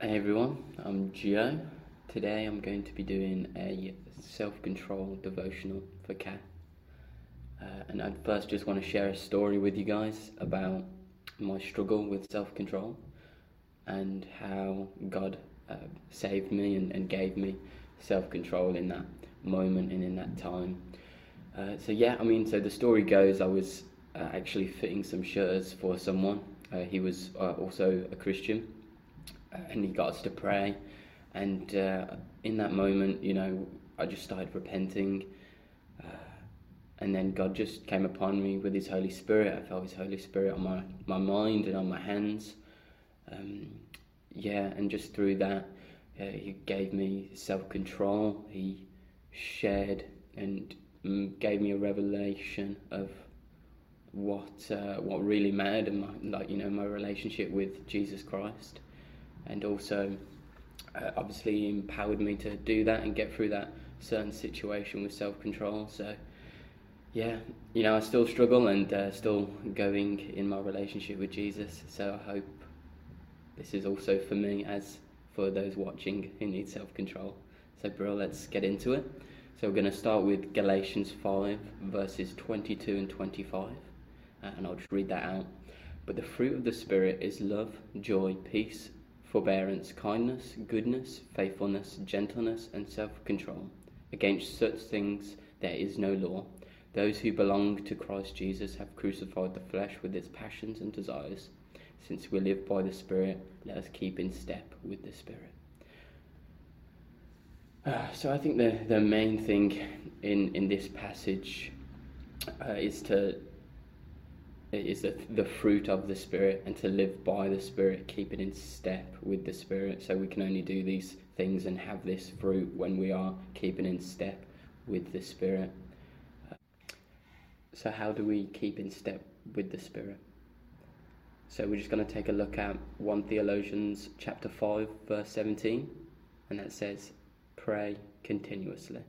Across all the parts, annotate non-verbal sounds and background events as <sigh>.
Hey everyone, I'm Gio. Today I'm going to be doing a self control devotional for Kat. Uh, and I first just want to share a story with you guys about my struggle with self control and how God uh, saved me and, and gave me self control in that moment and in that time. Uh, so, yeah, I mean, so the story goes I was uh, actually fitting some shirts for someone. Uh, he was uh, also a Christian and he got us to pray. And uh, in that moment, you know, I just started repenting. Uh, and then God just came upon me with His Holy Spirit. I felt His Holy Spirit on my, my mind and on my hands. Um, yeah, and just through that, uh, He gave me self control. He shared and um, gave me a revelation of what uh, what really mattered and my, like you know my relationship with Jesus Christ and also uh, obviously empowered me to do that and get through that certain situation with self control. So, yeah, you know, I still struggle and uh, still going in my relationship with Jesus. So, I hope this is also for me as for those watching who need self control. So, bro, let's get into it. So, we're going to start with Galatians 5, verses 22 and 25. Uh, and I'll just read that out. But the fruit of the Spirit is love, joy, peace, forbearance, kindness, goodness, faithfulness, gentleness, and self control. Against such things there is no law. Those who belong to Christ Jesus have crucified the flesh with its passions and desires. Since we live by the Spirit, let us keep in step with the Spirit. Uh, so I think the, the main thing in, in this passage uh, is to is the, the fruit of the Spirit and to live by the Spirit, keep it in step with the Spirit. So we can only do these things and have this fruit when we are keeping in step with the Spirit. So, how do we keep in step with the Spirit? So, we're just going to take a look at 1 Thessalonians chapter 5, verse 17, and that says, Pray continuously.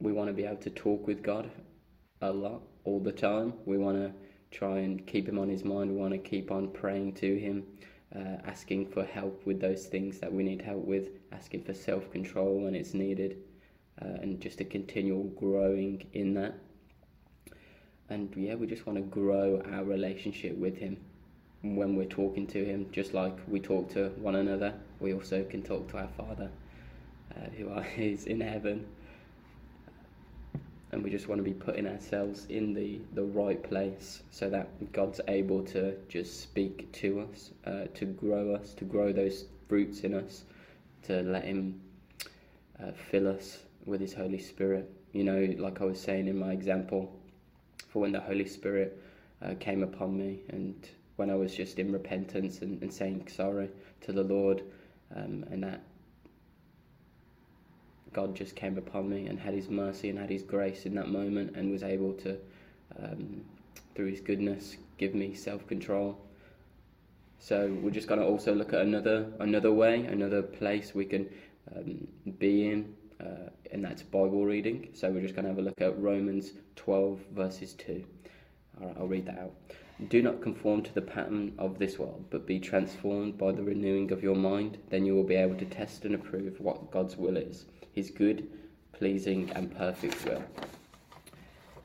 We want to be able to talk with God a lot all the time. We want to try and keep him on his mind. We want to keep on praying to him, uh, asking for help with those things that we need help with, asking for self control when it's needed, uh, and just a continual growing in that. And yeah, we just want to grow our relationship with him when we're talking to him, just like we talk to one another. We also can talk to our Father, uh, who <laughs> is in heaven and we just want to be putting ourselves in the, the right place so that God's able to just speak to us, uh, to grow us, to grow those fruits in us, to let Him uh, fill us with His Holy Spirit. You know, like I was saying in my example, for when the Holy Spirit uh, came upon me and when I was just in repentance and, and saying sorry to the Lord, um, and that God just came upon me and had His mercy and had His grace in that moment and was able to, um, through His goodness, give me self control. So we're just going to also look at another another way, another place we can um, be in, uh, and that's Bible reading. So we're just going to have a look at Romans 12 verses 2. All right, I'll read that out. Do not conform to the pattern of this world, but be transformed by the renewing of your mind. Then you will be able to test and approve what God's will is his good, pleasing, and perfect will.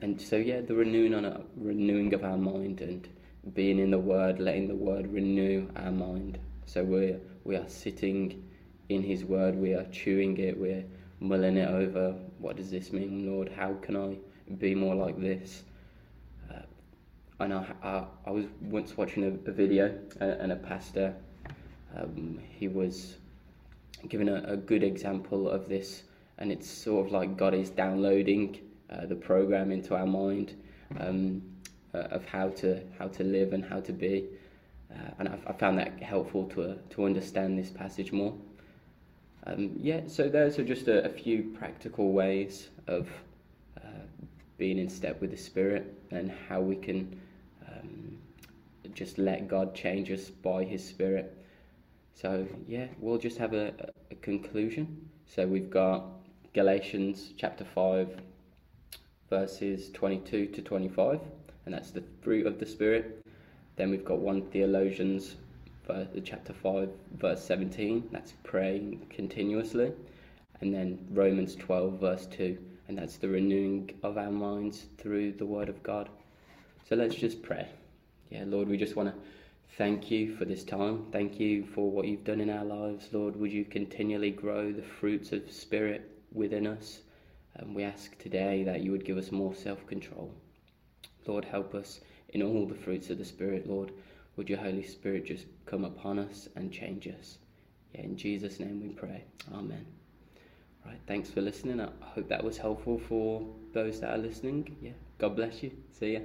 And so, yeah, the renewing on renewing of our mind and being in the Word, letting the Word renew our mind. So we're we are sitting in His Word, we are chewing it, we're mulling it over. What does this mean, Lord? How can I be more like this? Uh, I know I, I was once watching a, a video uh, and a pastor. Um, he was given a, a, good example of this, and it's sort of like God is downloading uh, the program into our mind um, uh, of how to how to live and how to be, uh, and I, I, found that helpful to uh, to understand this passage more. Um, yeah, so those are just a, a few practical ways of uh, being in step with the Spirit and how we can um, just let God change us by His Spirit. So, yeah, we'll just have a, a conclusion. So, we've got Galatians chapter 5, verses 22 to 25, and that's the fruit of the Spirit. Then we've got 1 Thessalonians chapter 5, verse 17, that's praying continuously. And then Romans 12, verse 2, and that's the renewing of our minds through the Word of God. So let's just pray. Yeah, Lord, we just want to thank you for this time. Thank you for what you've done in our lives, Lord. Would you continually grow the fruits of Spirit within us? And we ask today that you would give us more self control. Lord, help us in all the fruits of the Spirit, Lord. Would your Holy Spirit just come upon us and change us? Yeah, in Jesus' name we pray. Amen. Right, thanks for listening. I hope that was helpful for those that are listening. Yeah, God bless you. See ya.